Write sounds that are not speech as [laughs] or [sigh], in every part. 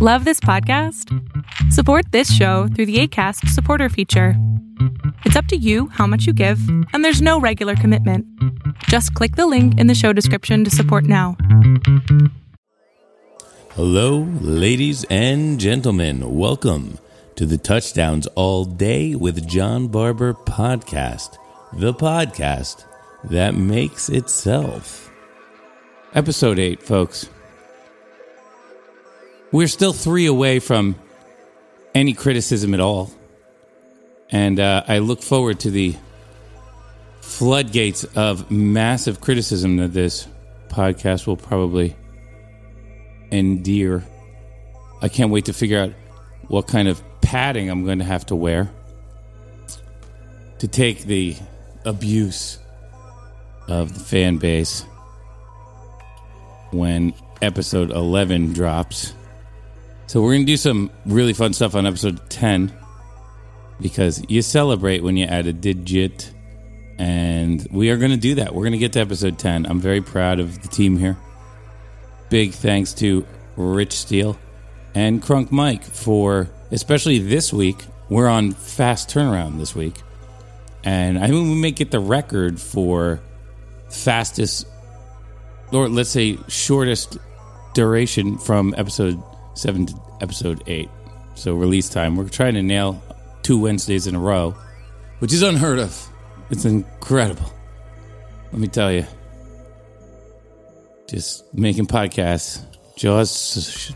Love this podcast? Support this show through the ACAST supporter feature. It's up to you how much you give, and there's no regular commitment. Just click the link in the show description to support now. Hello, ladies and gentlemen. Welcome to the Touchdowns All Day with John Barber podcast, the podcast that makes itself. Episode 8, folks. We're still three away from any criticism at all. And uh, I look forward to the floodgates of massive criticism that this podcast will probably endear. I can't wait to figure out what kind of padding I'm going to have to wear to take the abuse of the fan base when episode 11 drops. So we're to do some really fun stuff on episode 10 because you celebrate when you add a digit. And we are to do that. We're to get to episode 10. I'm very proud of the team here. Big thanks to Rich Steele and Crunk Mike for, especially this week, we're on fast turnaround this week. And I mean, we may get the record for fastest, or let's say shortest duration from episode seven to episode eight. So release time. We're trying to nail two Wednesdays in a row, which is unheard of. It's incredible. Let me tell you. Just making podcasts. Jaws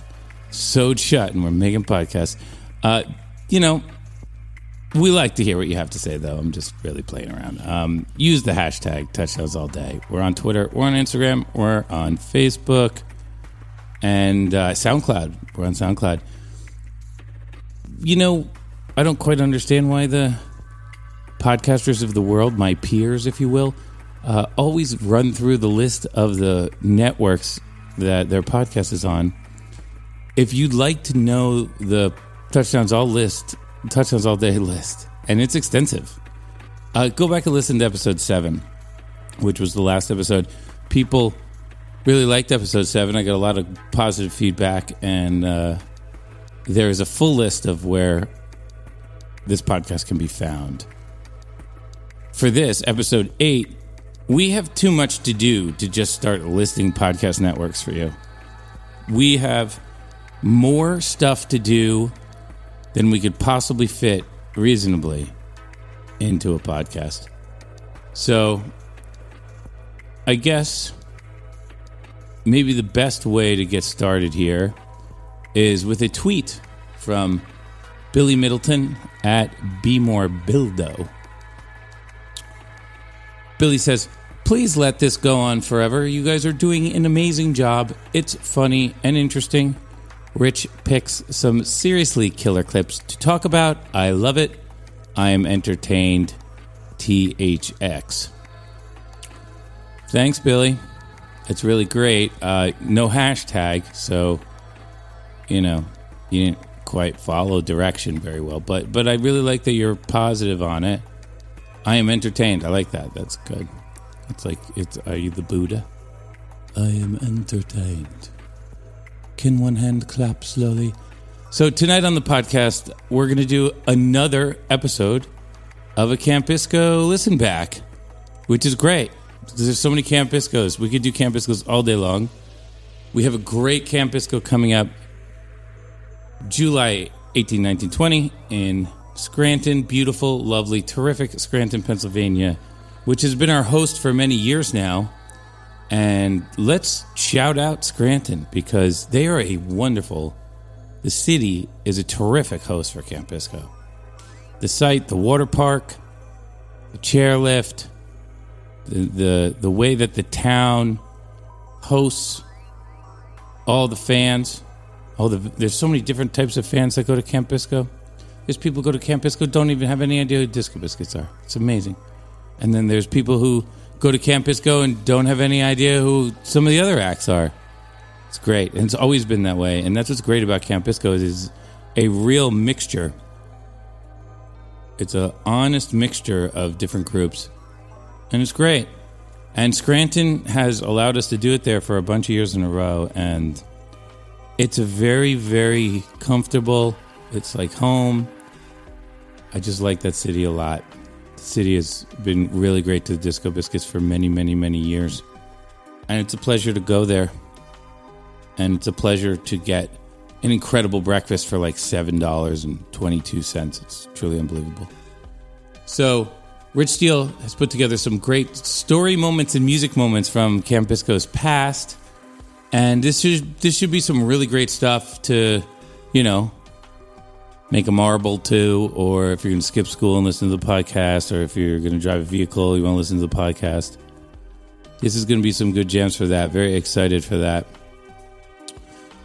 sewed shut, and we're making podcasts. Uh, you know, we like to hear what you have to say, though. I'm just really playing around. Um, use the hashtag touchdowns all day. We're on Twitter, we're on Instagram, we're on Facebook and uh, SoundCloud. We're on SoundCloud. You know, I don't quite understand why the podcasters of the world, my peers, if you will, uh, always run through the list of the networks that their podcast is on. If you'd like to know the touchdowns all list, touchdowns all day list, and it's extensive, uh, go back and listen to episode seven, which was the last episode. People really liked episode seven. I got a lot of positive feedback, and uh, there is a full list of where this podcast can be found. For this, episode eight, we have too much to do to just start listing podcast networks for you. We have more stuff to do than we could possibly fit reasonably into a podcast. So, I guess maybe the best way to get started here is with a tweet from Billy Middleton at Be More Bildo. Billy says, Please let this go on forever. You guys are doing an amazing job. It's funny and interesting. Rich picks some seriously killer clips to talk about. I love it. I am entertained. THX. Thanks, Billy. It's really great. Uh, no hashtag, so you know you didn't quite follow direction very well. But but I really like that you're positive on it. I am entertained. I like that. That's good. It's like it's. Are you the Buddha? I am entertained. Can one hand clap slowly? So tonight on the podcast, we're going to do another episode of a Camp Bisco listen back, which is great. There's so many Camp Biscos. We could do Camp Biscos all day long. We have a great Camp Bisco coming up July 18, 19, 20 in Scranton. Beautiful, lovely, terrific Scranton, Pennsylvania, which has been our host for many years now. And let's shout out Scranton because they are a wonderful, the city is a terrific host for Camp Bisco. The site, the water park, the chairlift, the, the the way that the town hosts all the fans. All the there's so many different types of fans that go to Camp Bisco. There's people who go to Camp Bisco don't even have any idea who disco biscuits are. It's amazing. And then there's people who go to Camp Bisco and don't have any idea who some of the other acts are. It's great, and it's always been that way. And that's what's great about Camp Bisco is, is a real mixture. It's a honest mixture of different groups and it's great. And Scranton has allowed us to do it there for a bunch of years in a row, and It's a very, very comfortable. It's like home. I just like that city a lot. The city has been really great to the Disco Biscuits for many, many, many years. And it's a pleasure to go there. And it's a pleasure to get an incredible breakfast for like $7.22. It's truly unbelievable. So, Rich Steele has put together some great story moments and music moments from Camp Bisco's past. And this should this should be some really great stuff to, you know, make a marble to, or if you're going to skip school and listen to the podcast, or if you're going to drive a vehicle, you want to listen to the podcast. This is going to be some good jams for that. Very excited for that.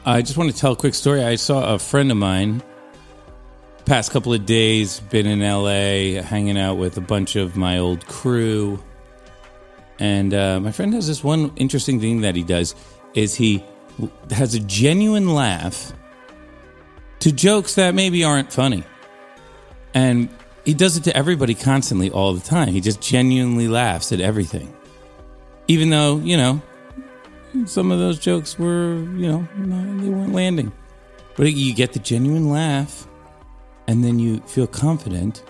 I just want to tell a quick story. I saw a friend of mine past couple of days been in LA hanging out with a bunch of my old crew. And uh, my friend has this one interesting thing that he does is he has a genuine laugh to jokes that maybe aren't funny. And he does it to everybody constantly all the time. He just genuinely laughs at everything. Even though, you know, some of those jokes were, you know, they weren't landing. But you get the genuine laugh and then you feel confident,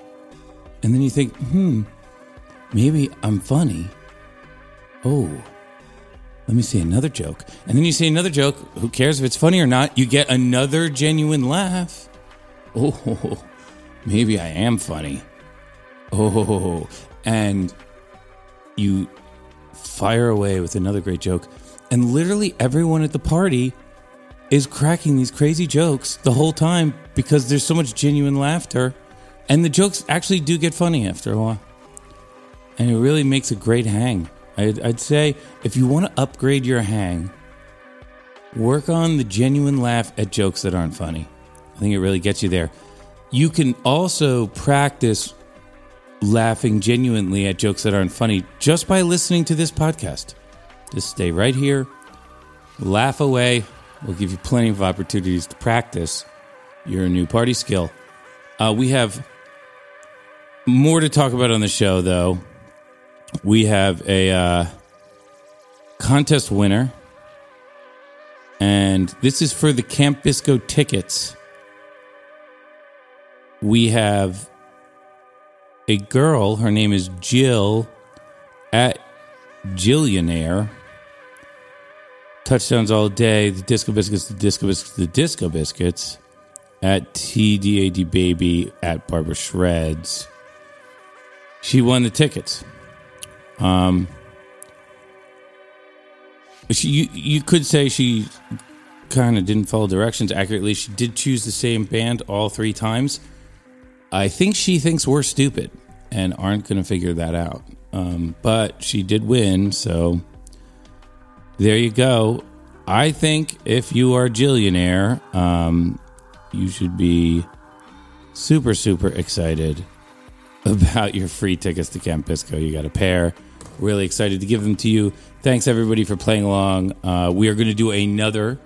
and then you think, hmm, maybe I'm funny. Oh, let me say another joke. And then you say another joke. Who cares if it's funny or not? You get another genuine laugh. Oh, [laughs] maybe I am funny. Oh, and you fire away with another great joke. And literally everyone at the party is cracking these crazy jokes the whole time because there's so much genuine laughter. And the jokes actually do get funny after a while. And it really makes a great hang. I'd, I'd say if you want to upgrade your hang, work on the genuine laugh at jokes that aren't funny. I think it really gets you there. You can also practice laughing genuinely at jokes that aren't funny just by listening to this podcast. Just stay right here, laugh away, We'll give you plenty of opportunities to practice your new party skill. Uh, we have more to talk about on the show, though. We have a uh, contest winner, and this is for the Camp Bisco tickets. We have a girl, her name is Jill at Jillionaire touchdowns all day. The Disco Biscuits, the Disco Biscuits, the Disco Biscuits at TDAD Baby at Barbara Shreds. She won the tickets. Um, she, you, you could say she kind of didn't follow directions accurately. She did choose the same band all three times. I think she thinks we're stupid and aren't going to figure that out. Um, but she did win, so there you go. I think if you are a Jillionaire, um, you should be super, super excited [laughs] about your free tickets to Camp Bisco. You got a pair. Really excited to give them to you. Thanks everybody for playing along. Uh, we are going to do another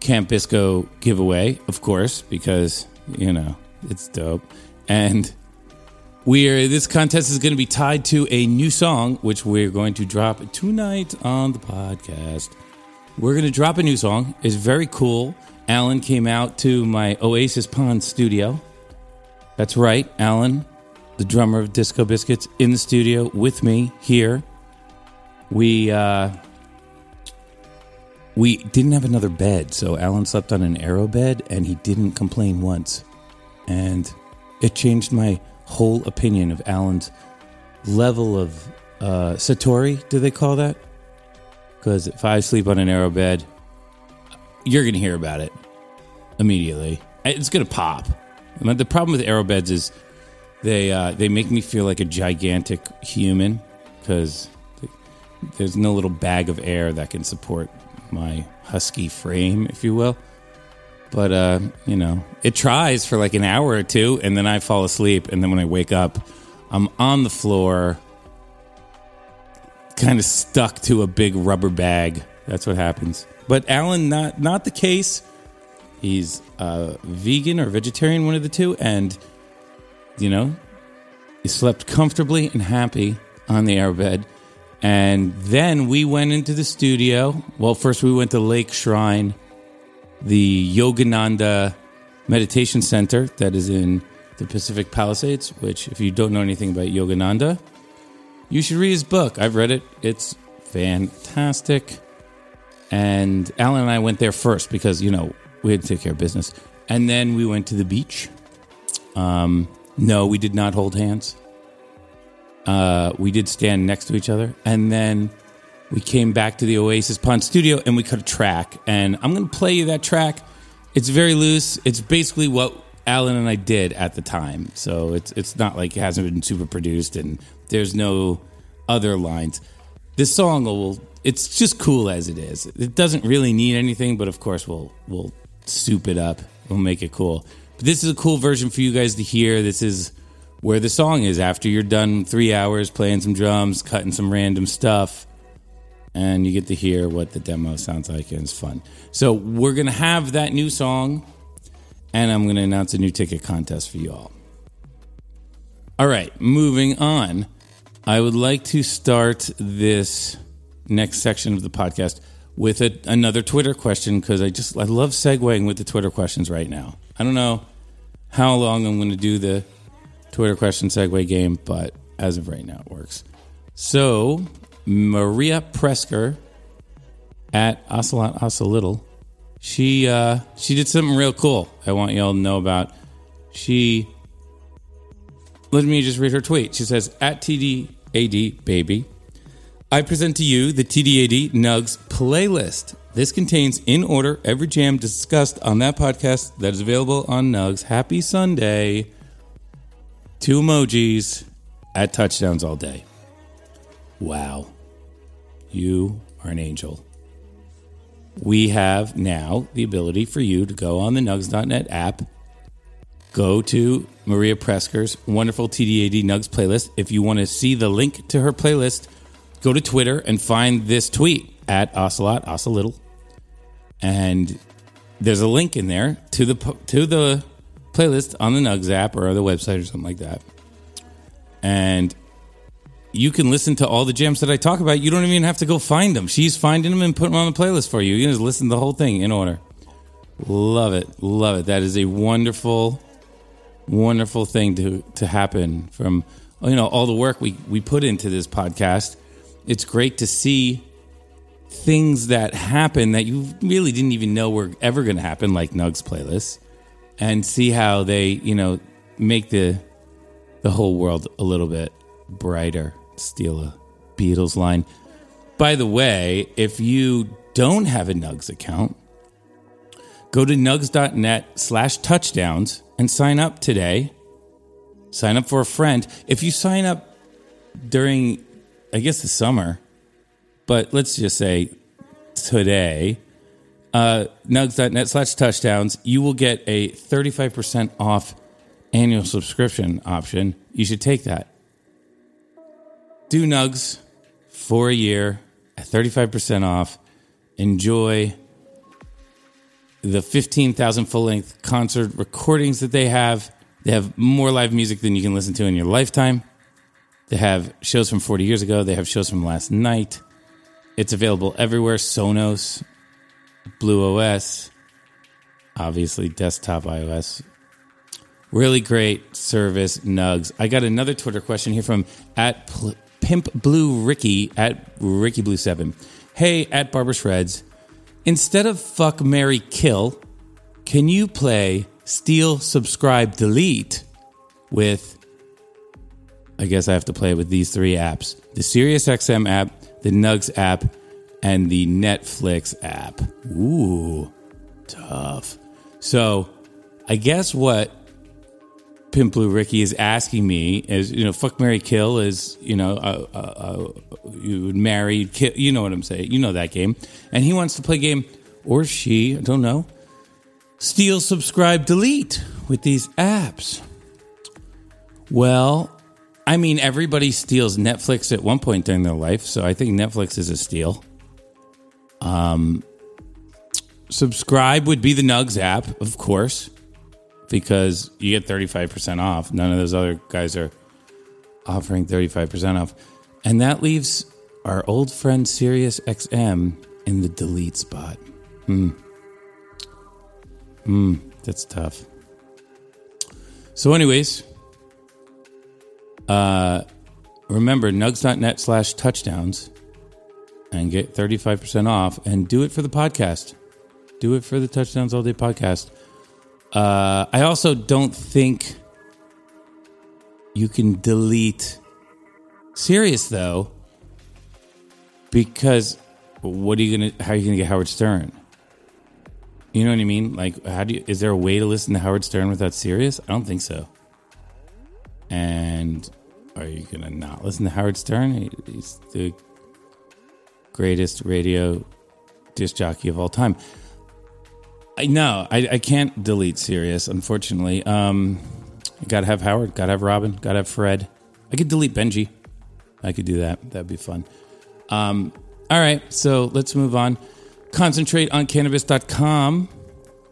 Camp Bisco giveaway, of course, because you know it's dope. And we are this contest is going to be tied to a new song which we're going to drop tonight on the podcast. We're going to drop a new song. It's very cool. Alan came out to my oasis pond studio. That's right alan the drummer of disco biscuits in the studio with me here. We uh we didn't have another bed so alan slept on an arrow bed and he didn't complain once. And it changed my whole opinion of Alan's level of uh, Satori, do they call that? Because if I sleep on an arrow bed, you're going to hear about it immediately. It's going to pop. The problem with arrow beds is they uh, they make me feel like a gigantic human because there's no little bag of air that can support my husky frame, if you will. But uh, you know, it tries for like an hour or two, and then I fall asleep. And then when I wake up, I'm on the floor, kind of stuck to a big rubber bag. That's what happens. But Alan, not not the case. He's uh, vegan or vegetarian, one of the two, and you know, he slept comfortably and happy on the airbed. And then we went into the studio. Well, first we went to Lake Shrine the Yogananda Meditation Center that is in the Pacific Palisades, which, if you don't know anything about Yogananda, you should read his book. I've read it, it's fantastic. And Alan and I went there first because, you know, we had to take care of business. And then we went to the beach. Um, no, we did not hold hands. Uh, we did stand next to each other. And then we came back to the Oasis Pond studio and we cut a track. And I'm going to play you that track. It's very loose. It's basically what Alan and I did at the time. So it's it's not like it hasn't been super produced and there's no other lines. This song will it's just cool as it is. It doesn't really need anything, but of course we'll we'll soup it up. We'll make it cool. But this is a cool version for you guys to hear. This is where the song is after you're done 3 hours playing some drums, cutting some random stuff and you get to hear what the demo sounds like and it's fun. So we're to have that new song and I'm to announce a new ticket contest for you all. All right, moving on. I would like to start this next section of the podcast with a, another Twitter question because I just I love segueing with the Twitter questions right now. I don't know how long I'm going to do the Twitter question segue game, but as of right now, it works. So Maria Presker at Ocelot Ocelittle she uh, she did something real cool. I want y'all to know about. She let me just read her tweet. She says, "At TDAD baby, I present to you the TDAD Nugs playlist. This contains in order every jam discussed on that podcast that is available on Nugs. Happy Sunday. Two emojis at touchdowns all day. Wow, you are an angel." we have now the ability for you to go on the nugs.net app, go to Maria Presker's wonderful TDAD Nugs playlist. If you want to see the link to her playlist, go to Twitter and find this tweet at Ocelot, Ocelittle. And there's a link in there to the to the playlist on the Nugs app or the website or something like that. And you can listen to all the jams that I talk about. You don't even have to go find them. She's finding them and putting them on the playlist for you. You just listen to the whole thing in order. Love it. Love it. That is a wonderful, wonderful thing to, to happen from, you know, all the work we, we put into this podcast. It's great to see things that happen that you really didn't even know were ever going to happen, like Nugs playlists, and see how they, you know, make the the whole world a little bit brighter steal a Beatles line. By the way, if you don't have a Nugs account, go to nugs.net slash touchdowns and sign up today. Sign up for a friend. If you sign up during, I guess, the summer, but let's just say today, uh, nugs.net slash touchdowns, you will get a 35% off annual subscription option. You should take that do Nugs for a year at 35% off. Enjoy the 15,000 full length concert recordings that they have. They have more live music than you can listen to in your lifetime. They have shows from 40 years ago, they have shows from last night. It's available everywhere Sonos, BluOS, obviously desktop iOS. Really great service, Nugs. I got another Twitter question here from at Pimp Blue Ricky at Ricky Blue Seven. Hey, at Barber Shreds. Instead of fuck Mary Kill, can you play Steal Subscribe Delete with I guess I have to play with these three apps. The SiriusXM app, the Nugs app, and the Netflix app. Ooh, tough. So, I guess what Pimp Blue Ricky is asking me is, you know, fuck Mary Kill is, you know, uh, uh, uh, you would marry, kill, you know what I'm saying. You know that game. And he wants to play game, or she, I don't know, steal, subscribe, delete with these apps. Well, I mean, everybody steals Netflix at one point during their life, so I think Netflix is a steal. Um, subscribe would be the Nugs app, of course because you get 35% off. None of those other guys are offering 35% off. And that leaves our old friend Sirius XM in the delete spot. Hmm. Mm, that's tough. So, anyways, uh, remember nugs.net slash touchdowns and get 35% off and do it for the podcast. Do it for the Touchdowns All Day podcast. Uh, I also don't think you can delete Sirius though, because what are you gonna? How are you gonna get Howard Stern? You know what I mean? Like, how do you? Is there a way to listen to Howard Stern without Sirius? I don't think so. And are you gonna not listen to Howard Stern? He's the greatest radio disc jockey of all time. I know I, I can't delete Sirius, unfortunately. Um, gotta have Howard, gotta have Robin, gotta have Fred. I could delete Benji. I could do that. That'd be fun. Um, all right, so let's move on. ConcentrateOnCannabis.com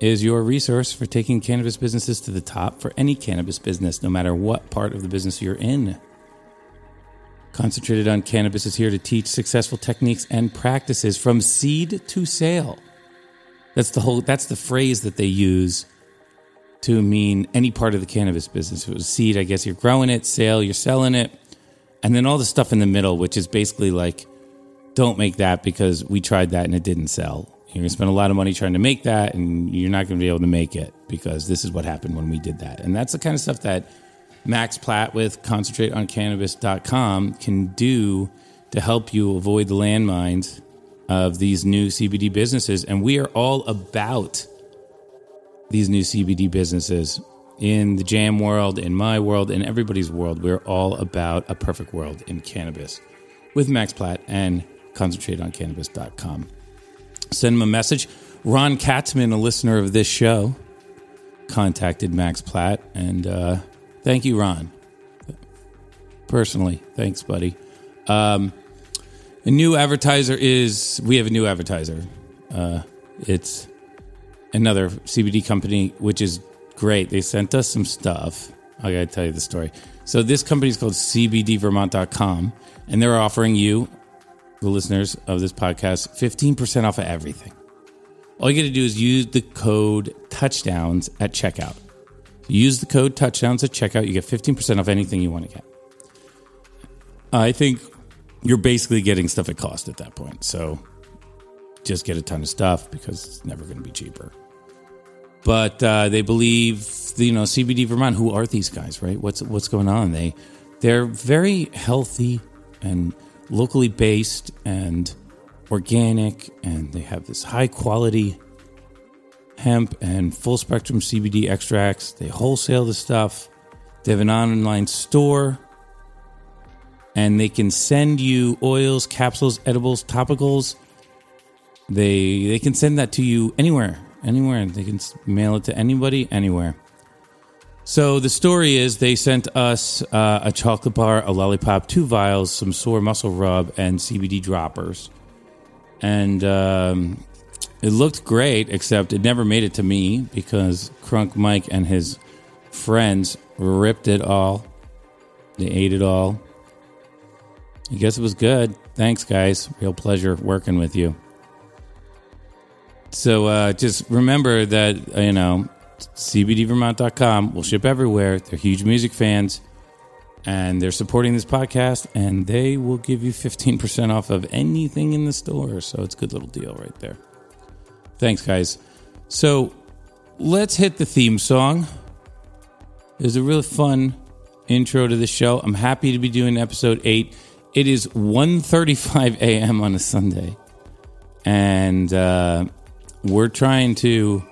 is your resource for taking cannabis businesses to the top for any cannabis business, no matter what part of the business you're in. Concentrated on Cannabis is here to teach successful techniques and practices from seed to sale. That's the whole that's the phrase that they use to mean any part of the cannabis business. If it was seed, I guess you're growing it, sale, you're selling it. And then all the stuff in the middle, which is basically like, don't make that because we tried that and it didn't sell. You're to spend a lot of money trying to make that and you're not to be able to make it because this is what happened when we did that. And that's the kind of stuff that Max Platt with concentrateoncannabis.com can do to help you avoid the landmines of these new CBD businesses. And we are all about these new CBD businesses in the jam world, in my world, in everybody's world. We're all about a perfect world in cannabis with Max Platt and concentrateoncannabis.com. Send him a message. Ron Katzman, a listener of this show, contacted Max Platt and uh, Thank you, Ron. Personally, thanks, buddy. Um, a new advertiser is we have a new advertiser. Uh, it's another CBD company, which is great. They sent us some stuff. I gotta tell you the story. So this company is called CBDvermont.com, and they're offering you, the listeners of this podcast, fifteen percent off of everything. All you got to do is use the code touchdowns at checkout. Use the code touchdowns at checkout. You get 15% off anything you want to get. I think you're basically getting stuff at cost at that point. So just get a ton of stuff because it's never going to be cheaper. But uh, they believe, you know, CBD Vermont. Who are these guys, right? What's what's going on? They they're very healthy and locally based and organic, and they have this high quality hemp and full spectrum CBD extracts. They wholesale the stuff. They have an online store and they can send you oils, capsules, edibles, topicals. They they can send that to you anywhere, anywhere. They can mail it to anybody, anywhere. So the story is they sent us uh, a chocolate bar, a lollipop, two vials, some sore muscle rub, and CBD droppers. And um, it looked great, except it never made it to me because Crunk Mike and his friends ripped it all. They ate it all. I guess it was good. Thanks, guys. Real pleasure working with you. So uh, just remember that, you know, CBDvermont.com will ship everywhere. They're huge music fans and they're supporting this podcast and they will give you 15% off of anything in the store. So it's a good little deal right there. Thanks, guys. So let's hit the theme song. It was a really fun intro to the show. I'm happy to be doing episode eight. It is 1.35 a.m. on a Sunday. And uh, we're trying to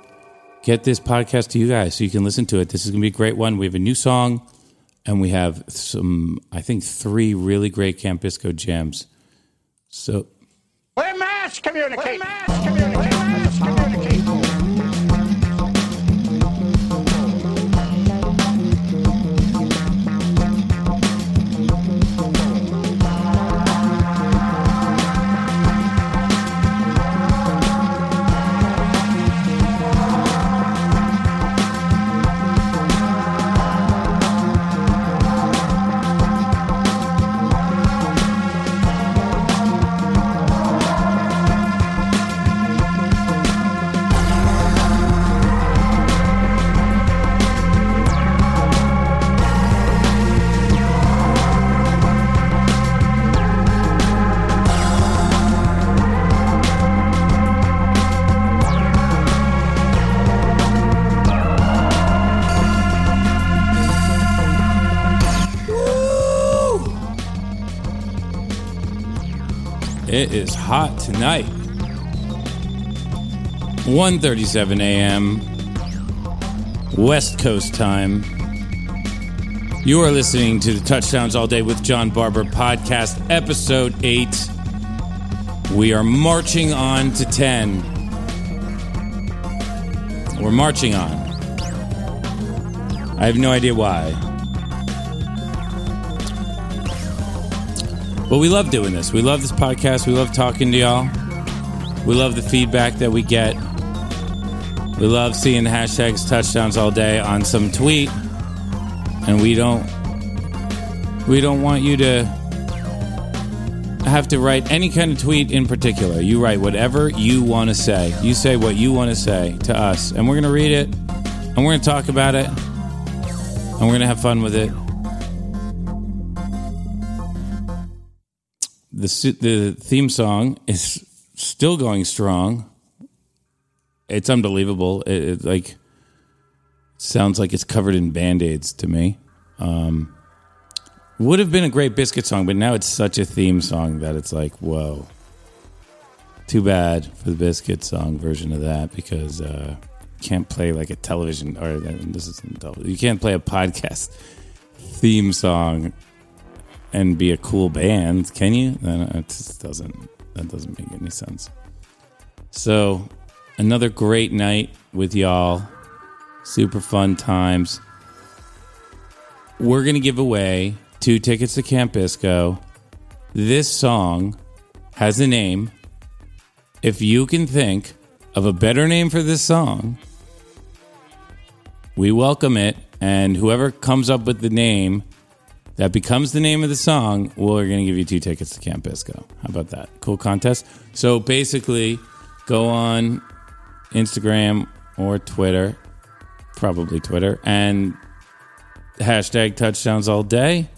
get this podcast to you guys so you can listen to it. This is going to be a great one. We have a new song, and we have some, I think, three really great Camp Bisco jams. So. We're mass communicating. We're mass communicating. It is hot tonight. 1:37 a.m. West Coast time. You are listening to the Touchdowns All Day with John Barber podcast, episode 8. We are marching on to 10. We're marching on. I have no idea why. But we love doing this. We love this podcast. We love talking to y'all. We love the feedback that we get. We love seeing hashtags touchdowns all day on some tweet. And we don't we don't want you to have to write any kind of tweet in particular. You write whatever you want to say. You say what you want to say to us, and we're going to read it, and we're going to talk about it, and we're going to have fun with it. The the theme song is still going strong. It's unbelievable. It, it like sounds like it's covered in band-aids to me. Um, would have been a great biscuit song, but now it's such a theme song that it's like, whoa. Too bad for the biscuit song version of that because uh, you can't play like a television or uh, this isn't you can't play a podcast theme song and be a cool band, can you? That just doesn't that doesn't make any sense. So, another great night with y'all. Super fun times. We're going to give away two tickets to Camp Bisco. This song has a name. If you can think of a better name for this song, we welcome it. And whoever comes up with the name that becomes the name of the song, we're going to give you two tickets to Camp Bisco. How about that? Cool contest. So basically, go on Instagram or Twitter, probably Twitter, and hashtag touchdowns all day.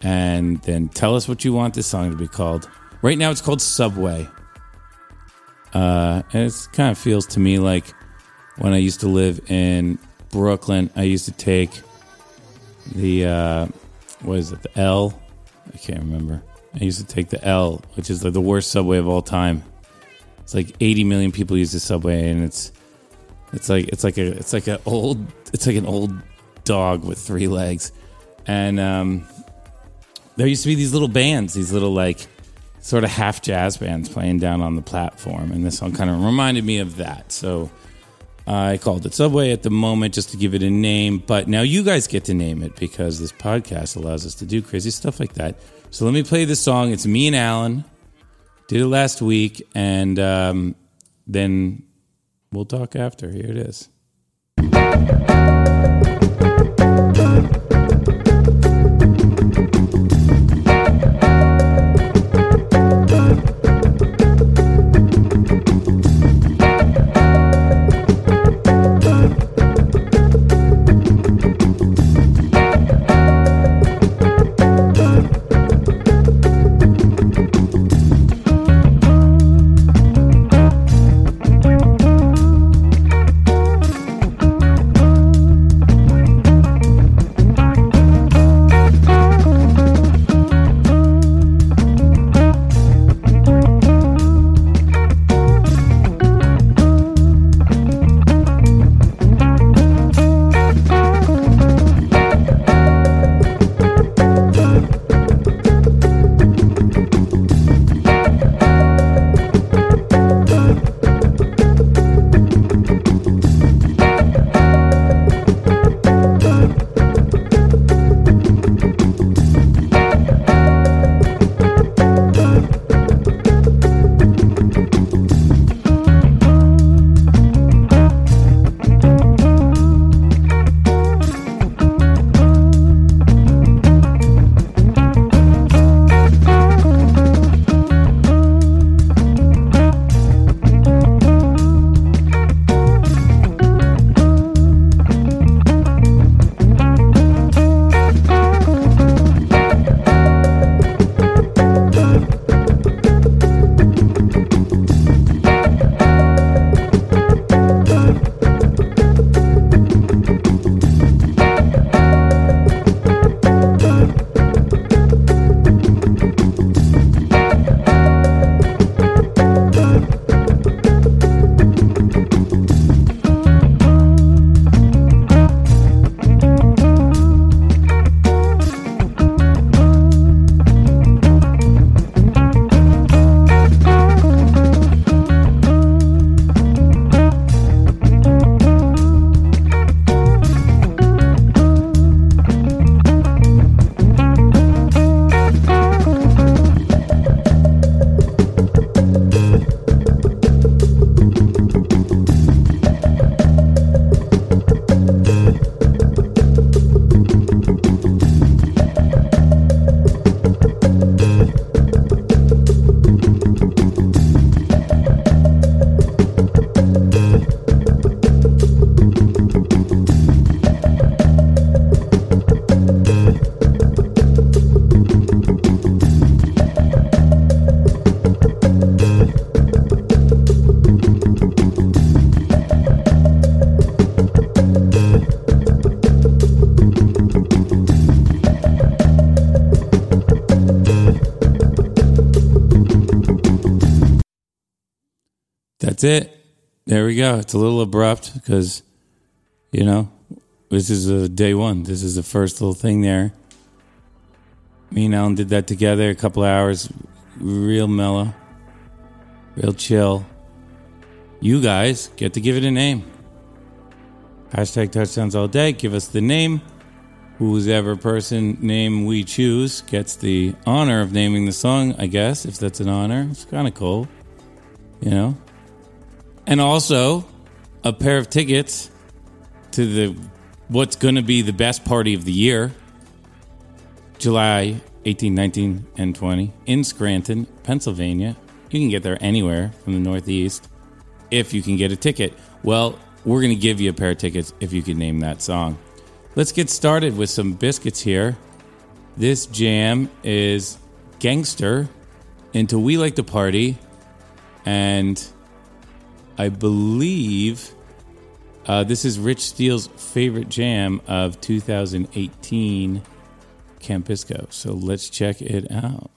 And then tell us what you want this song to be called. Right now, it's called Subway. Uh, and it kind of feels to me like when I used to live in Brooklyn, I used to take the. Uh, what is it? The L. I can't remember. I used to take the L, which is like the worst subway of all time. It's like 80 million people use the subway, and it's it's like it's like a it's like an old it's like an old dog with three legs, and um, there used to be these little bands, these little like sort of half jazz bands playing down on the platform, and this song kind of reminded me of that. So I called it Subway at the moment just to give it a name, but now you guys get to name it because this podcast allows us to do crazy stuff like that. So let me play this song. It's me and Alan. Did it last week, and um, then we'll talk after. Here it is. It. There we go. It's a little abrupt because, you know, this is a day one. This is the first little thing there. Me and Alan did that together. A couple hours, real mellow, real chill. You guys get to give it a name. Hashtag touchdowns all day. Give us the name. Who's ever person name we choose gets the honor of naming the song, I guess, if that's an honor. It's kind of cool, you know? And also a pair of tickets to the what's going to be the best party of the year, July 18, 19, and 20 in Scranton, Pennsylvania. You can get there anywhere from the Northeast if you can get a ticket. Well, we're going to give you a pair of tickets if you can name that song. Let's get started with some biscuits here. This jam is Gangster into We Like to Party, and I believe uh, this is Rich Steele's favorite jam of 2018, Camp Bisco. So let's check it out.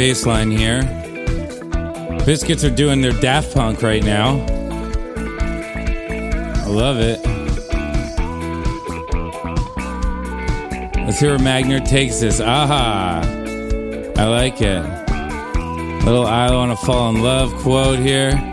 Bass line here. Biscuits are doing their Daft Punk right now. I love it. Let's hear where Magner takes this. Aha! I like it. Little I want to fall in love quote here.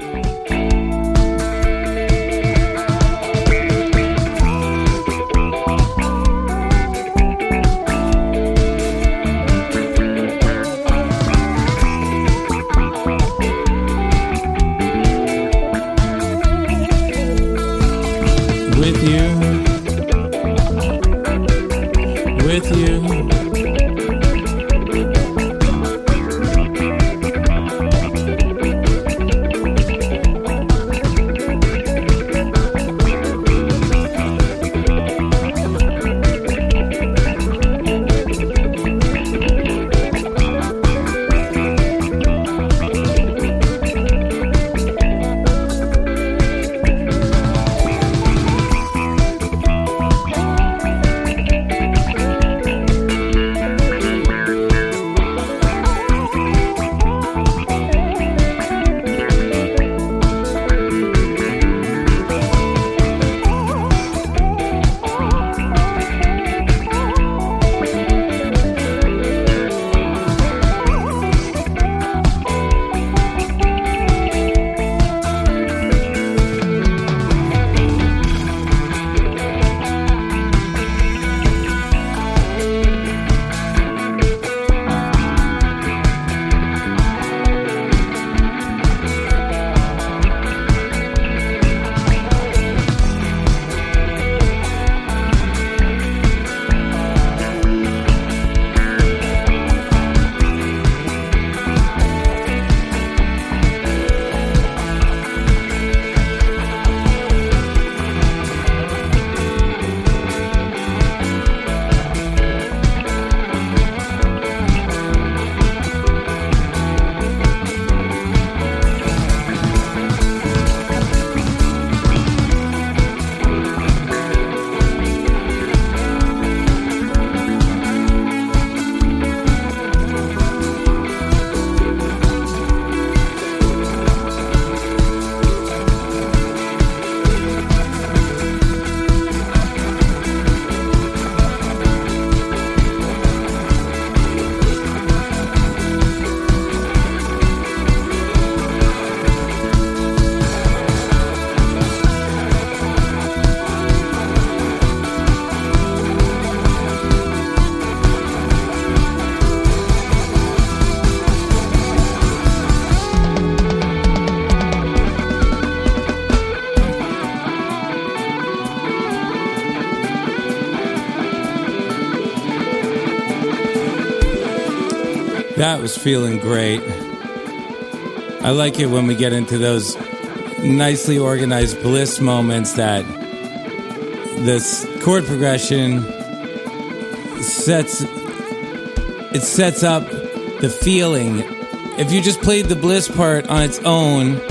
Was feeling great. I like it when we get into those nicely organized bliss moments that this chord progression sets it sets up the feeling. If you just played the bliss part on its own,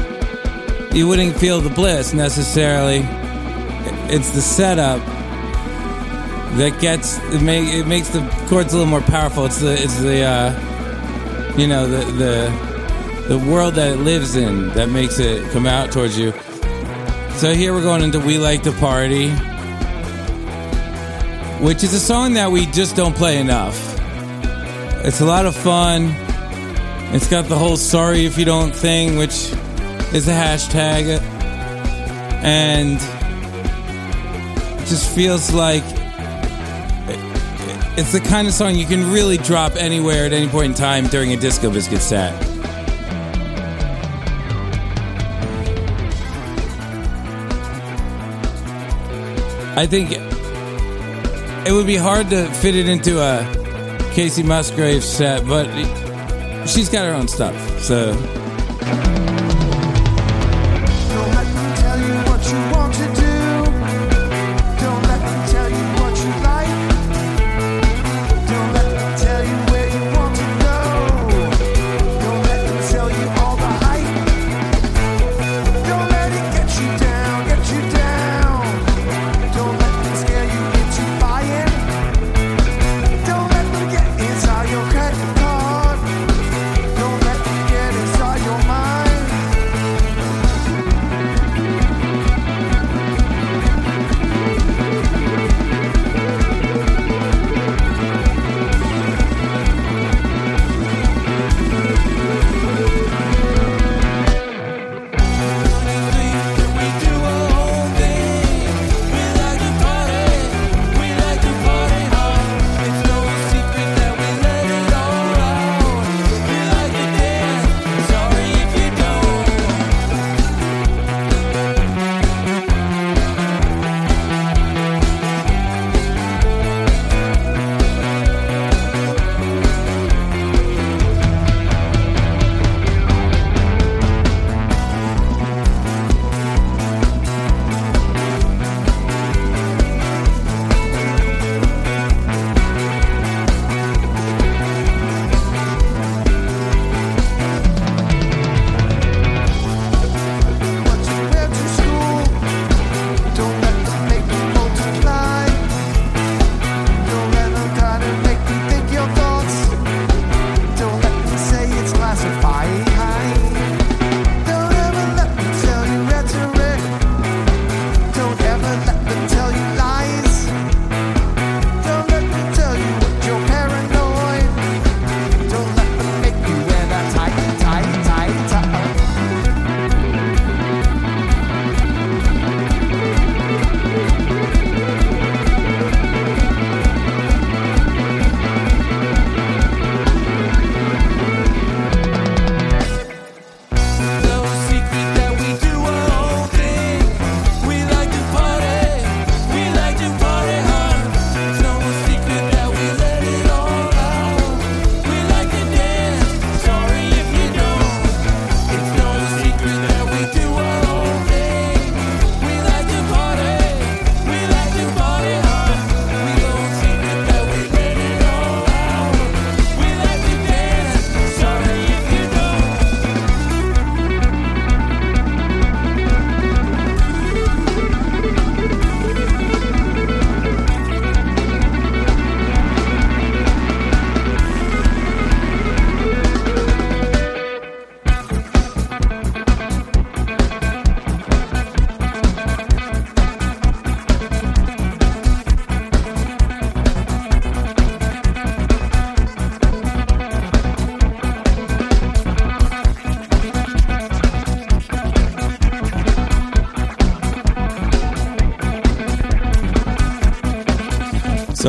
you wouldn't feel the bliss necessarily. It's the setup that gets it, make, it makes the chords a little more powerful. It's the it's the uh, you know the the the world that it lives in that makes it come out towards you. So here we're going into "We Like to Party," which is a song that we just don't play enough. It's a lot of fun. It's got the whole "sorry if you don't" thing, which is a hashtag, and it just feels like it's the kind of song you can really drop anywhere at any point in time during a disco biscuit set. I think it would be hard to fit it into a Kacey Musgrave set, but she's got her own stuff, so.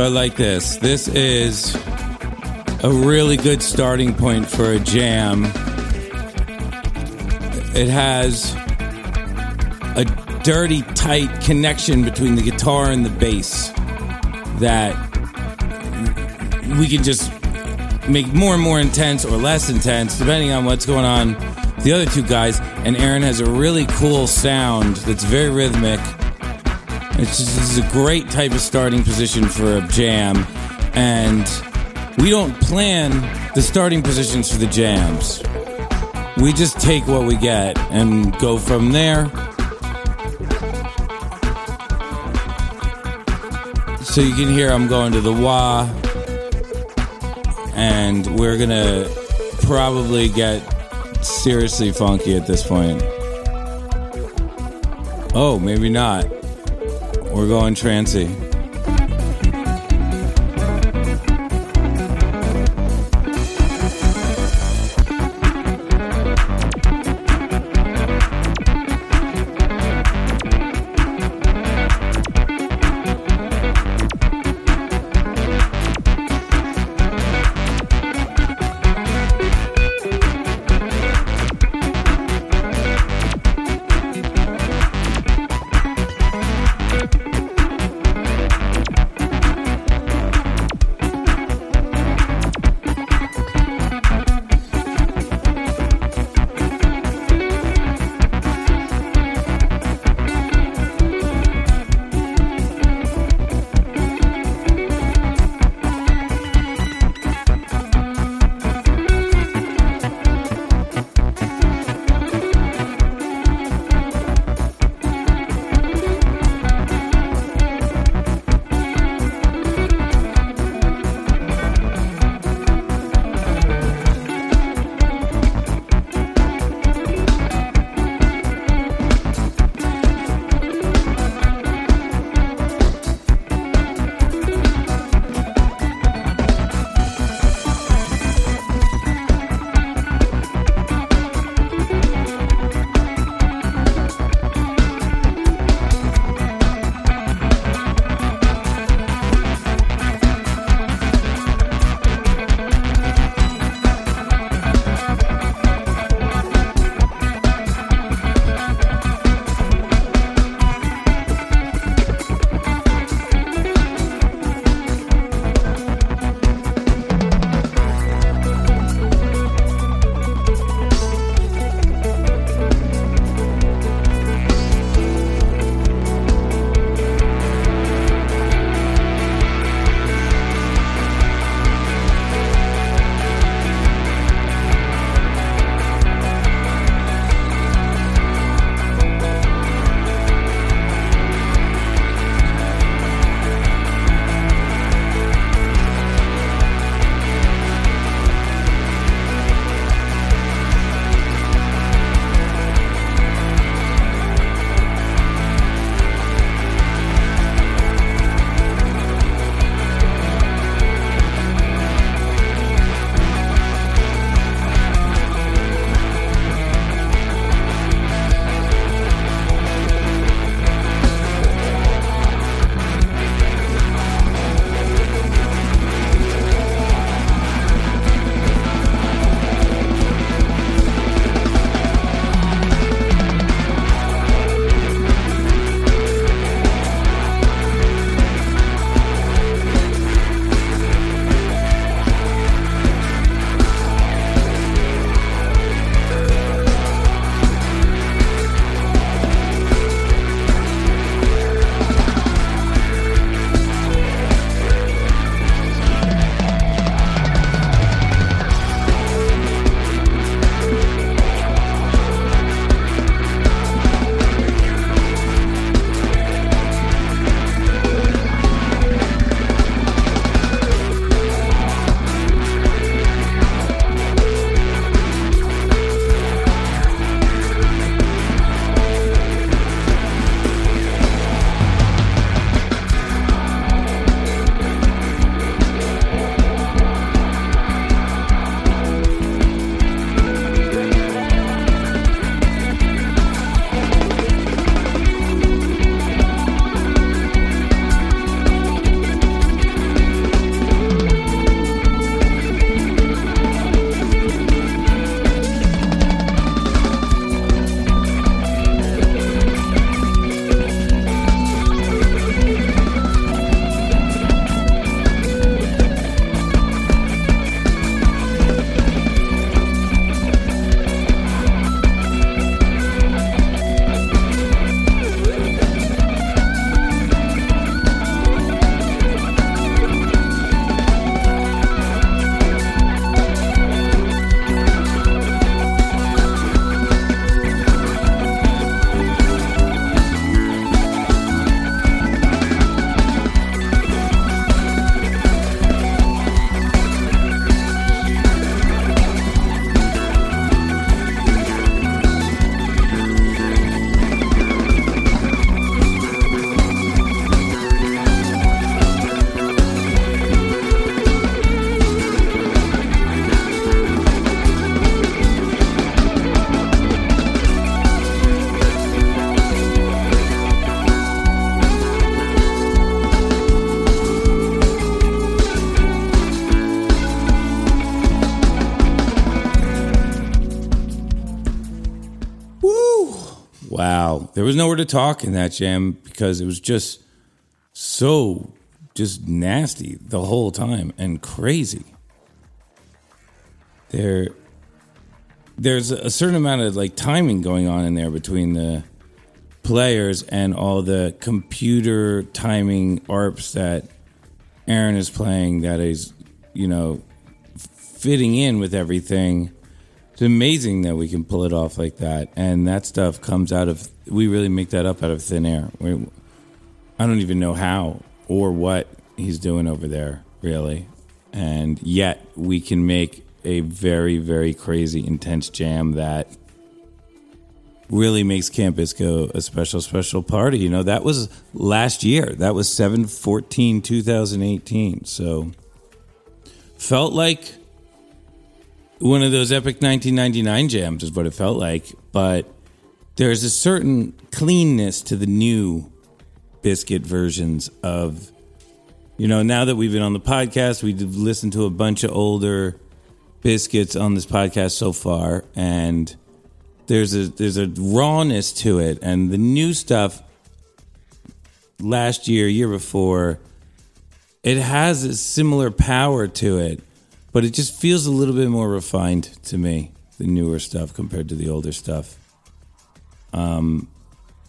I like this. This is a really good starting point for a jam. It has a dirty, tight connection between the guitar and the bass that we can just make more and more intense or less intense depending on what's going on. The other two guys and Aron has a really cool sound that's very rhythmic. It's just, this is a great type of starting position for a jam, and we don't plan the starting positions for the jams. We just take what we get and go from there. So you can hear I'm going to the wah, and we're gonna probably get seriously funky at this point. Oh, maybe not. We're going trancy. Was nowhere to talk in that jam because it was just so just nasty the whole time and crazy. There there's a certain amount of like timing going on in there between the players and all the computer timing arps that Aron is playing that is, you know, fitting in with everything. It's amazing that we can pull it off like that, and that stuff comes out of. We really make that up out of thin air. We, I don't even know how or what he's doing over there, really, and yet we can make a very, very crazy, intense jam that really makes Camp Bisco a special, special party. You know, that was last year. That was 7 14 2018. So felt like one of those epic 1999 jams, is what it felt like. But there's a certain cleanness to the new Biscuit versions of, you know, now that we've been on the podcast, we've listened to a bunch of older Biscuits on this podcast so far. And there's a there's a rawness to it, and the new stuff last year, year before, it has a similar power to it, but it just feels a little bit more refined to me. The newer stuff compared to the older stuff, um,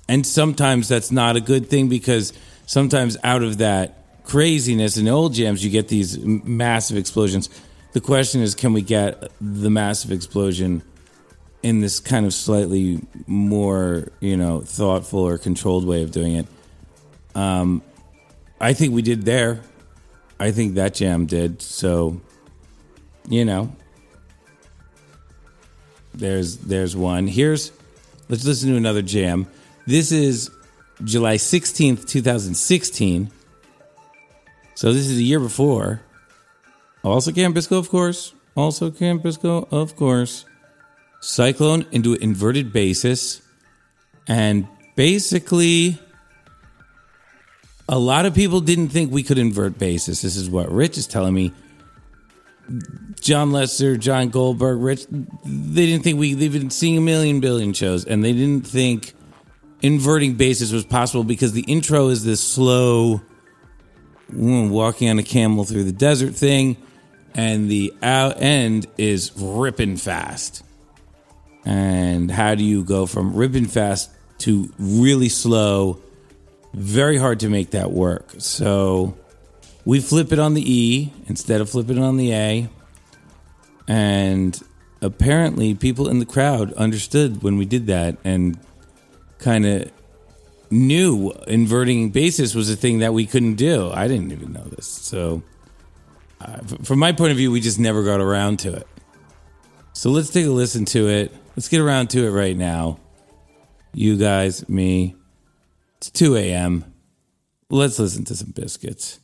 and sometimes that's not a good thing because sometimes out of that craziness in old jams, you get these massive explosions. The question is, can we get the massive explosion? in this kind of slightly more, you know, thoughtful or controlled way of doing it. Um, I think we did there. I think that jam did. So, you know, there's there's one. Here's let's listen to another jam. This is July 16th, 2016. So this is a year before. Also Camp Bisco, of course. Also Camp Bisco, of course. Cyclone into an inverted basis. And basically, a lot of people didn't think we could invert basis. This is what Rich is telling me. John Lester, John Goldberg, Rich, they didn't think we, they've been seeing a million billion shows, and they didn't think inverting basis was possible because the intro is this slow walking on a camel through the desert thing, and the out end is ripping fast. And how do you go from ripping fast to really slow? Very hard to make that work. So we flip it on the e instead of flipping it on the a and apparently people in the crowd understood when we did that and kind of knew inverting basis was a thing that we couldn't do i didn't even know this so uh, from my point of view we just never got around to it so let's take a listen to it. Let's get around to it right now. You guys, me. It's 2 a.m. Let's listen to some biscuits.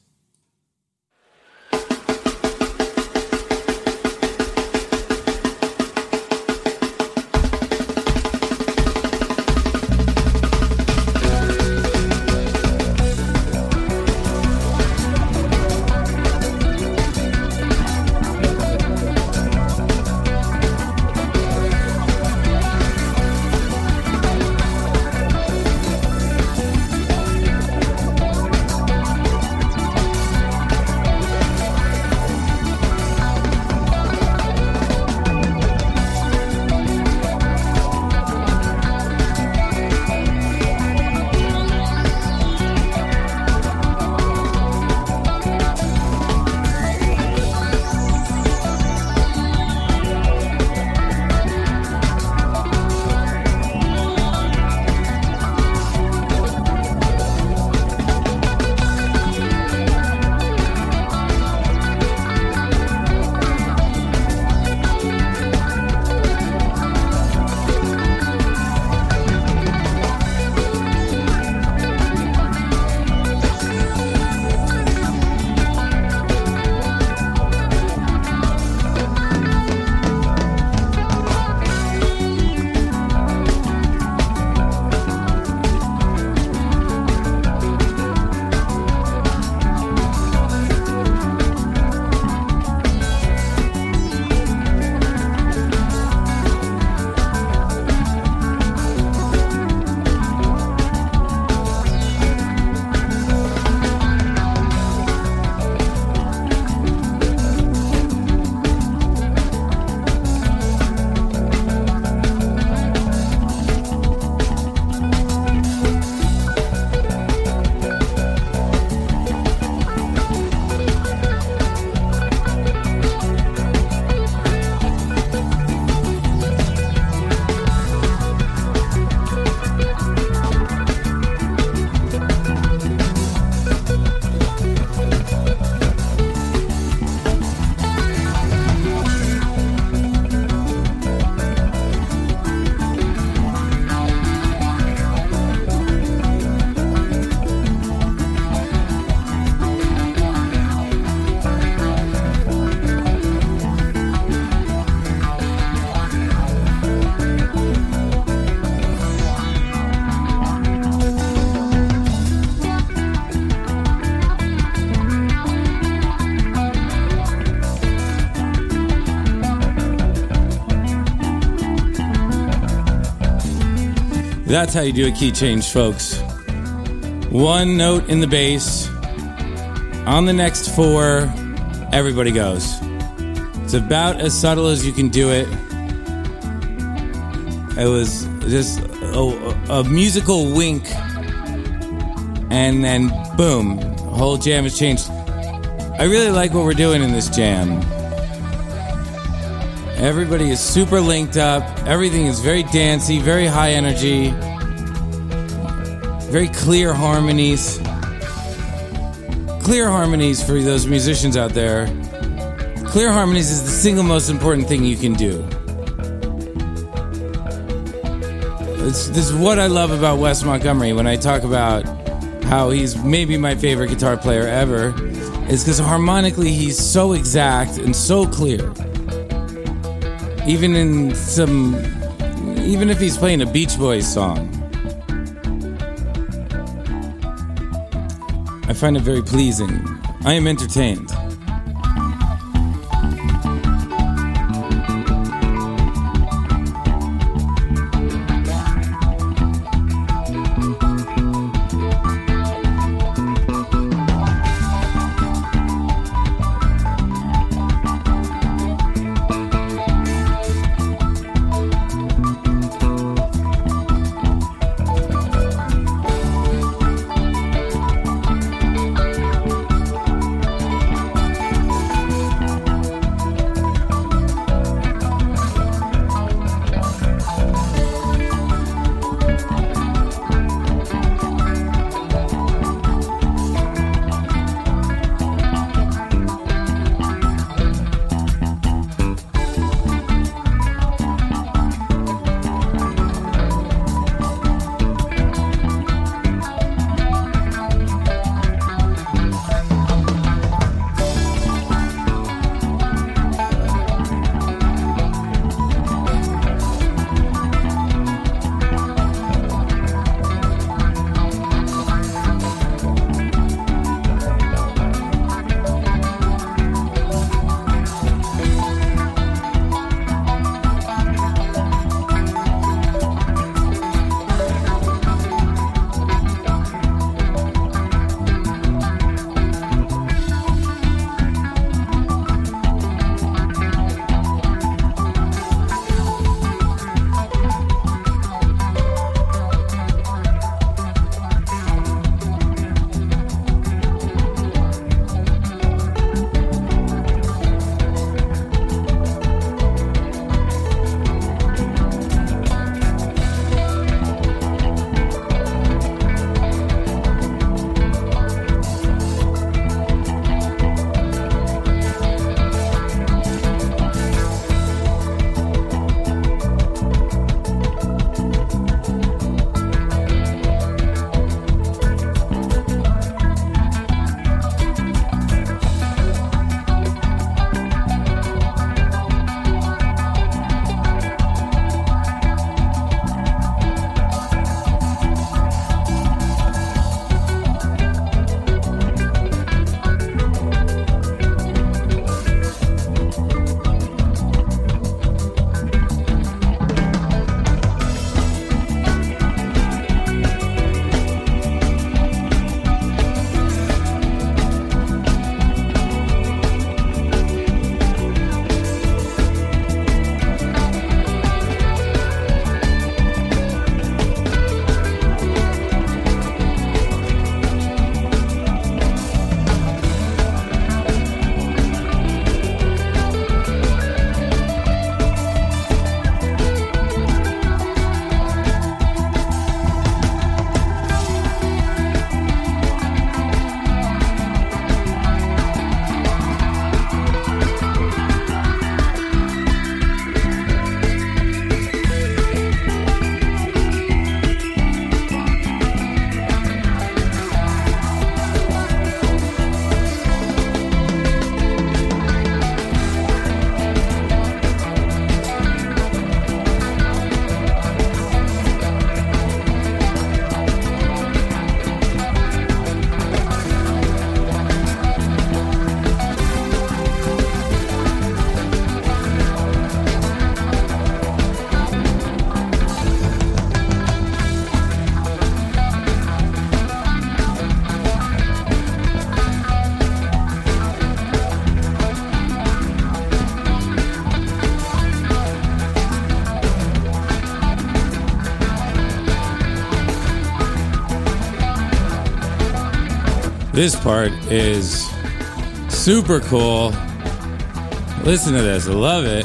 That's how you do a key change, folks. One note in the bass. On the next four, everybody goes. It's about as subtle as you can do it. It was just a, a musical wink, and then boom, whole jam has changed. I really like what we're doing in this jam. Everybody is super linked up. Everything is very dancey, very high energy, very clear harmonies. Clear harmonies for those musicians out there. Clear harmonies is the single most important thing you can do. It's, this is what I love about Wes Montgomery when I talk about how he's maybe my favorite guitar player ever, is because harmonically he's so exact and so clear. Even in some, even if he's playing a Beach Boys song, I find it very pleasing. I am entertained. This part is super cool. Listen to this. I love it.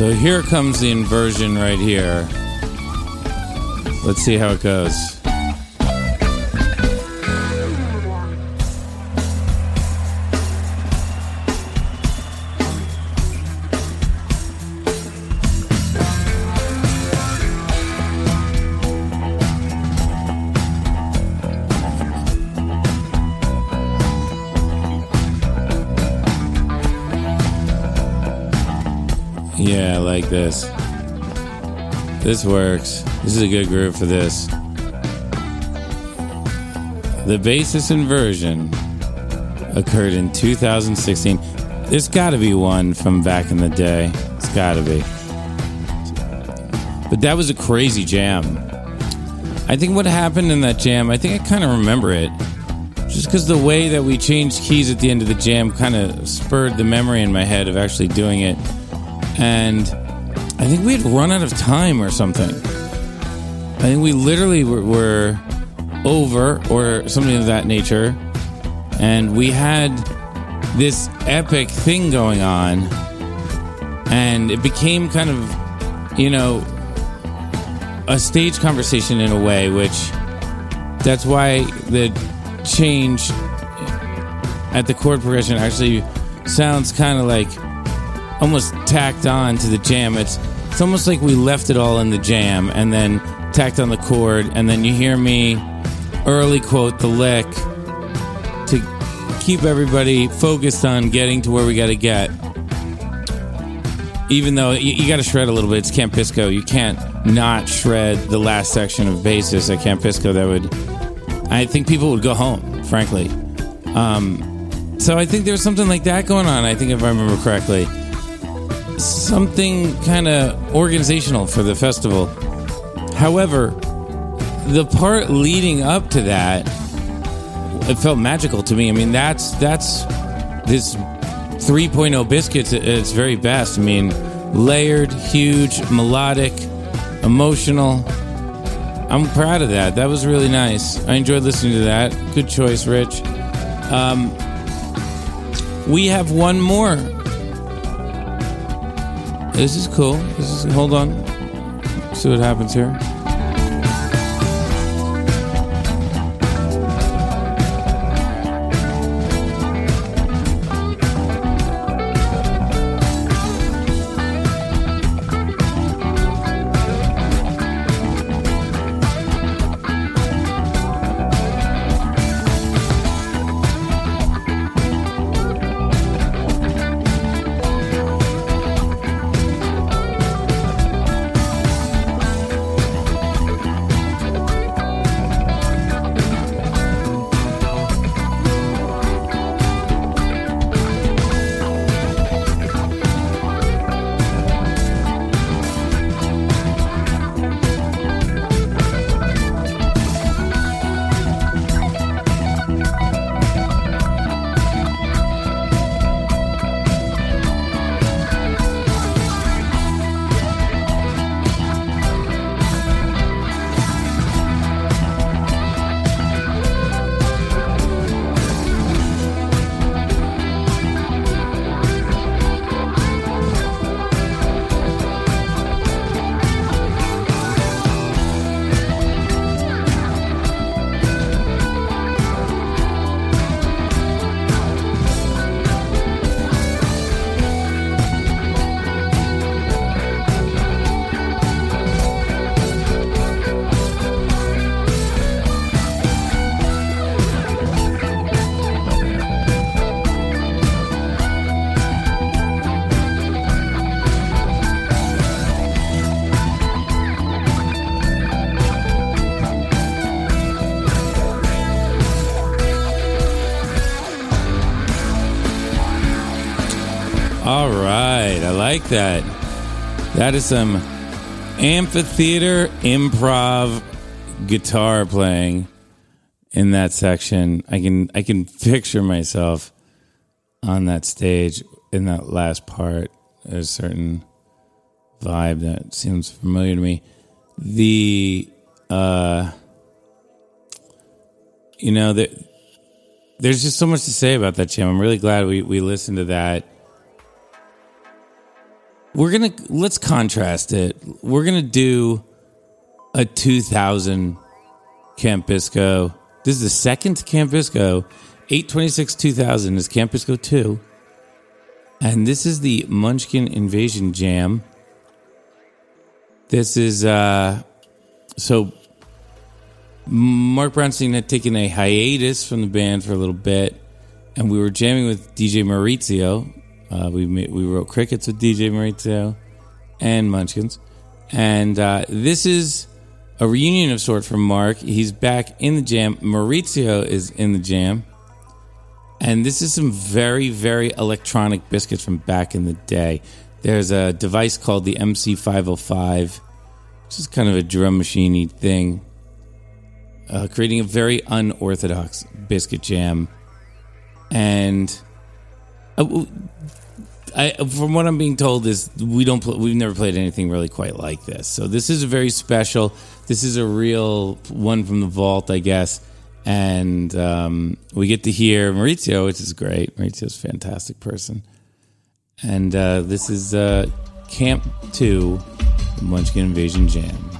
So here comes the inversion right here. Let's see how it goes. Like this. This works. This is a good groove for this. The basis inversion occurred in 2016. There's got to be one from back in the day. It's got to be. But that was a crazy jam. I think what happened in that jam, I think I kind of remember it. Just because the way that we changed keys at the end of the jam kind of spurred the memory in my head of actually doing it. And I think we had run out of time or something. I think we literally were, were over or something of that nature. And we had this epic thing going on. And it became kind of, you know, a stage conversation in a way, which that's why the change at the chord progression actually sounds kind of like almost tacked on to the jam. It's it's almost like we left it all in the jam and then tacked on the chord, and then you hear me early quote the lick to keep everybody focused on getting to where we got to get. Even though you, you got to shred a little bit, it's Camp Bisco. You can't not shred the last section of basis at Camp Bisco. That would, I think people would go home, frankly. Um, so I think there's something like that going on. I think if I remember correctly something kind of organizational for the festival. However, the part leading up to that, it felt magical to me. I mean, that's that's this 3.0 biscuits at its very best. I mean, layered, huge, melodic, emotional. I'm proud of that. That was really nice. I enjoyed listening to that. Good choice, Rich. Um, we have one more this is cool. This is hold on. See what happens here. Like that. That is some amphitheater improv guitar playing in that section. I can I can picture myself on that stage in that last part. There's a certain vibe that seems familiar to me. The uh you know that there's just so much to say about that jam. I'm really glad we, we listened to that we're gonna let's contrast it. We're gonna do a 2000 Camp Bisco. This is the second Camp Bisco. 826 2000 is Camp Bisco 2. And this is the Munchkin Invasion Jam. This is uh so Marc Brownstein had taken a hiatus from the band for a little bit, and we were jamming with DJ Maurizio. Uh, we ma- we wrote crickets with DJ Maurizio and Munchkins, and uh, this is a reunion of sort from Marc. He's back in the jam. Maurizio is in the jam, and this is some very very electronic biscuits from back in the day. There's a device called the MC505, which is kind of a drum machiney thing uh, creating a very unorthodox biscuit jam. And uh, I, from what I'm being told, is we don't pl- we've never played anything really quite like this. So this is a very special. This is a real one from the vault, I guess. And um, we get to hear Maurizio, which is great. Maurizio's a fantastic person. And uh, this is uh, Camp Two, Munchkin Invasion Jam.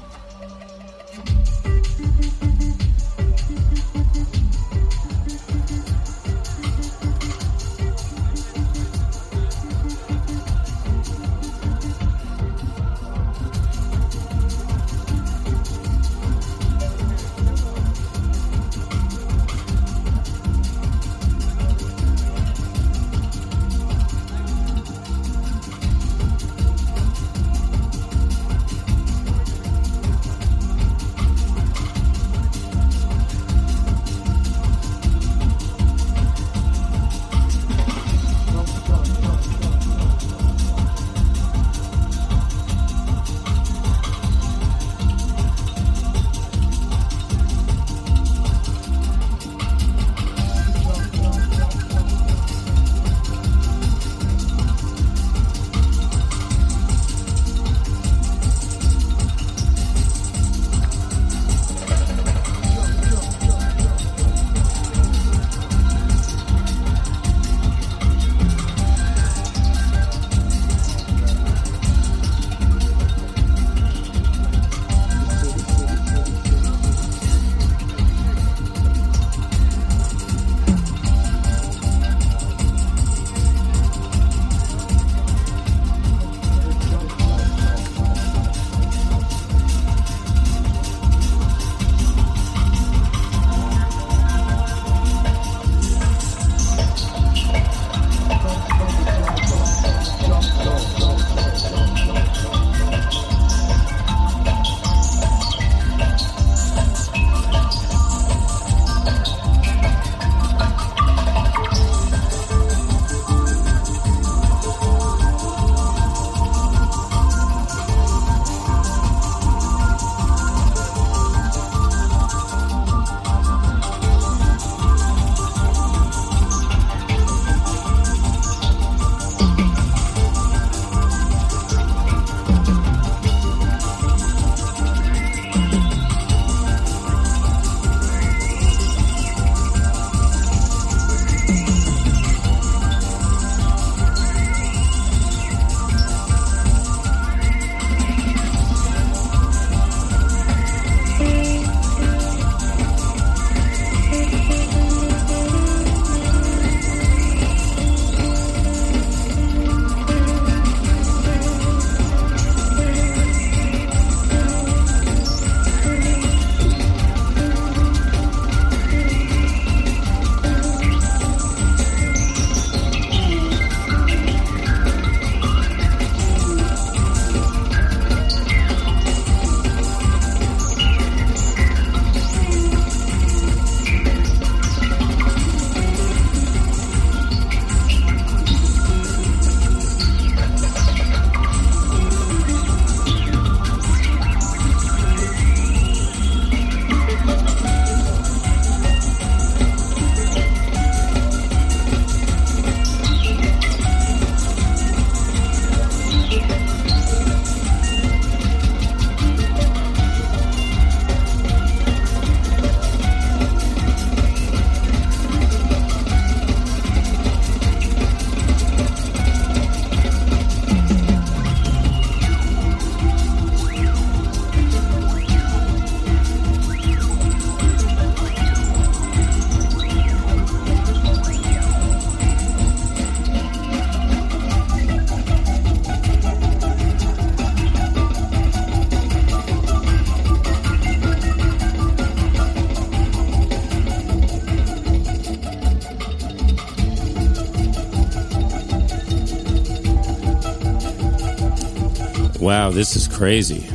Wow, this is crazy.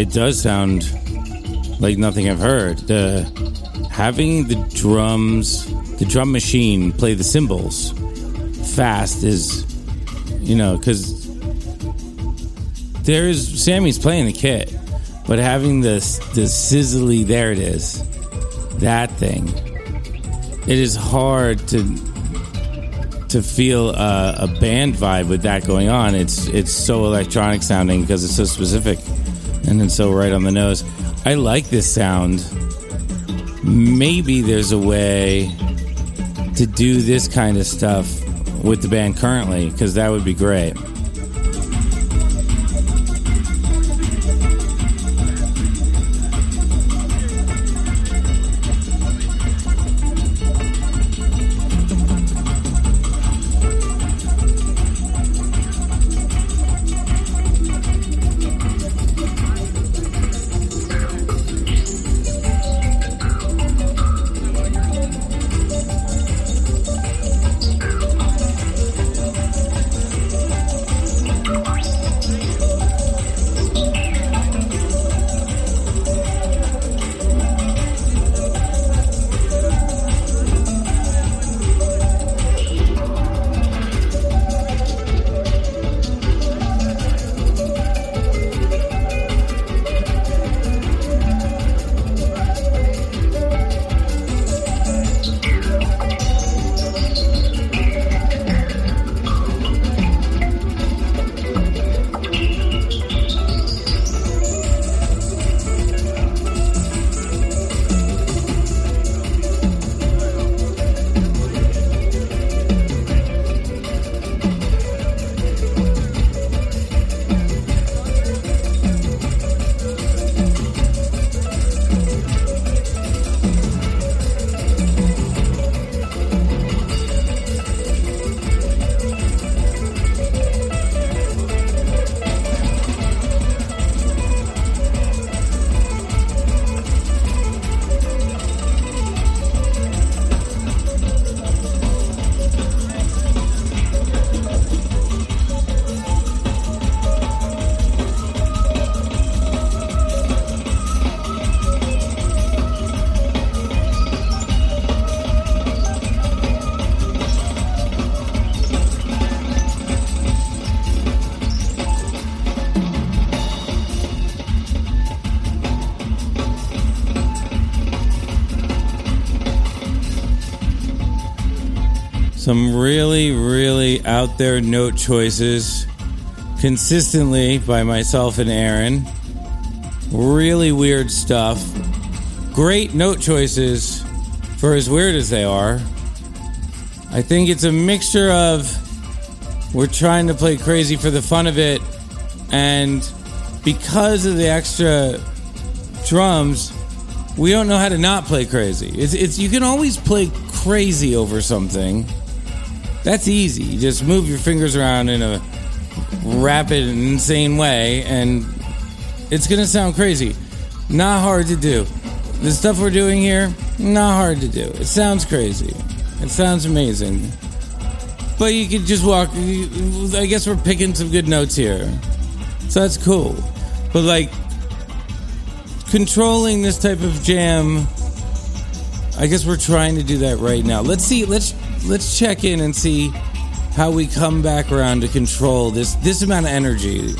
It does sound like nothing I've heard. The having the drums, the drum machine play the cymbals fast is, you know, because there's Sammy's playing the kit, but having this the sizzly, there it is, that thing. It is hard to to feel a, a band vibe with that going on. It's it's so electronic sounding because it's so specific and it's so right on the nose. I like this sound. Maybe there's a way to do this kind of stuff with the band currently because that would be great. Some really, really out there note choices consistently by myself and Aron. Really weird stuff. Great note choices for as weird as they are. I think it's a mixture of we're trying to play crazy for the fun of it, and because of the extra drums, we don't know how to not play crazy. It's, it's you can always play crazy over something. That's easy. You just move your fingers around in a rapid and insane way, and it's gonna sound crazy. Not hard to do. The stuff we're doing here, not hard to do. It sounds crazy. It sounds amazing. But you could just walk. I guess we're picking some good notes here. So that's cool. But like, controlling this type of jam, I guess we're trying to do that right now. Let's see. Let's let's check in and see how we come back around to control this this amount of energy.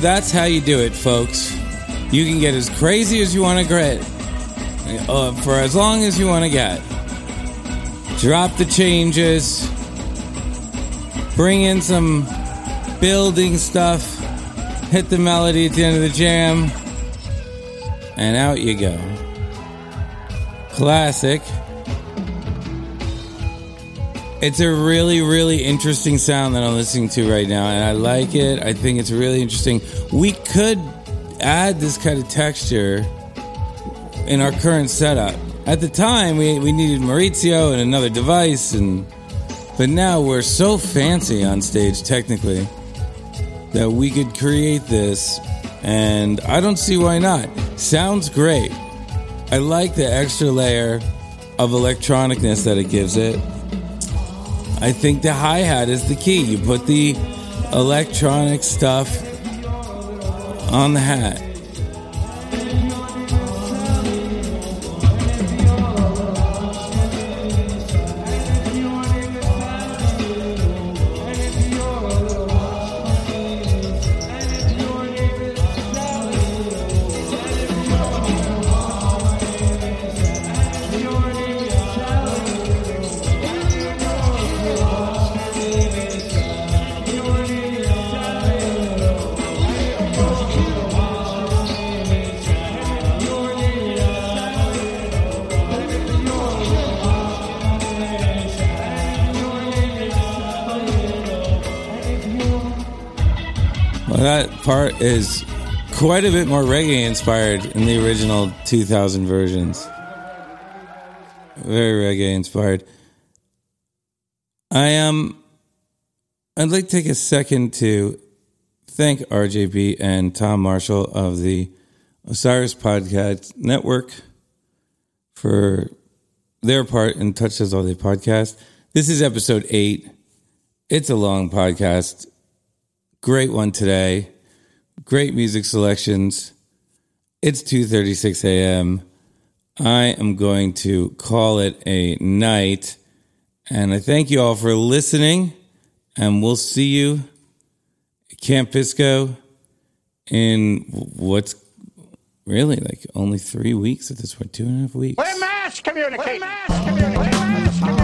That's how you do it, folks. You can get as crazy as you want to get, uh, for as long as you want to get. Drop the changes, bring in some building stuff, hit the melody at the end of the jam, and out you go. Classic. It's a really, really interesting sound that I'm listening to right now, and I like it. I think it's really interesting. We could add this kind of texture in our current setup. At the time, we, we needed Maurizio and another device, and but now we're so fancy on stage technically that we could create this, and I don't see why not. Sounds great. I like the extra layer of electronicness that it gives it. I think the hi hat is the key. You put the electronic stuff on the hat. A bit more reggae inspired in the original 2000 versions. Very reggae inspired. I um I'd like to take a second to thank RJB and Tom Marshall of the Osiris Podcast Network for their part in Touch All Day podcast. This is episode eight. It's a long podcast. Great one today. Great music selections. It's 2:36 a.m. I am going to call it a night. And I thank you all for listening. And we'll see you at Camp Bisco in what's really like only three weeks at this point, two and a half weeks. We're mass communicating. We're mass communicating.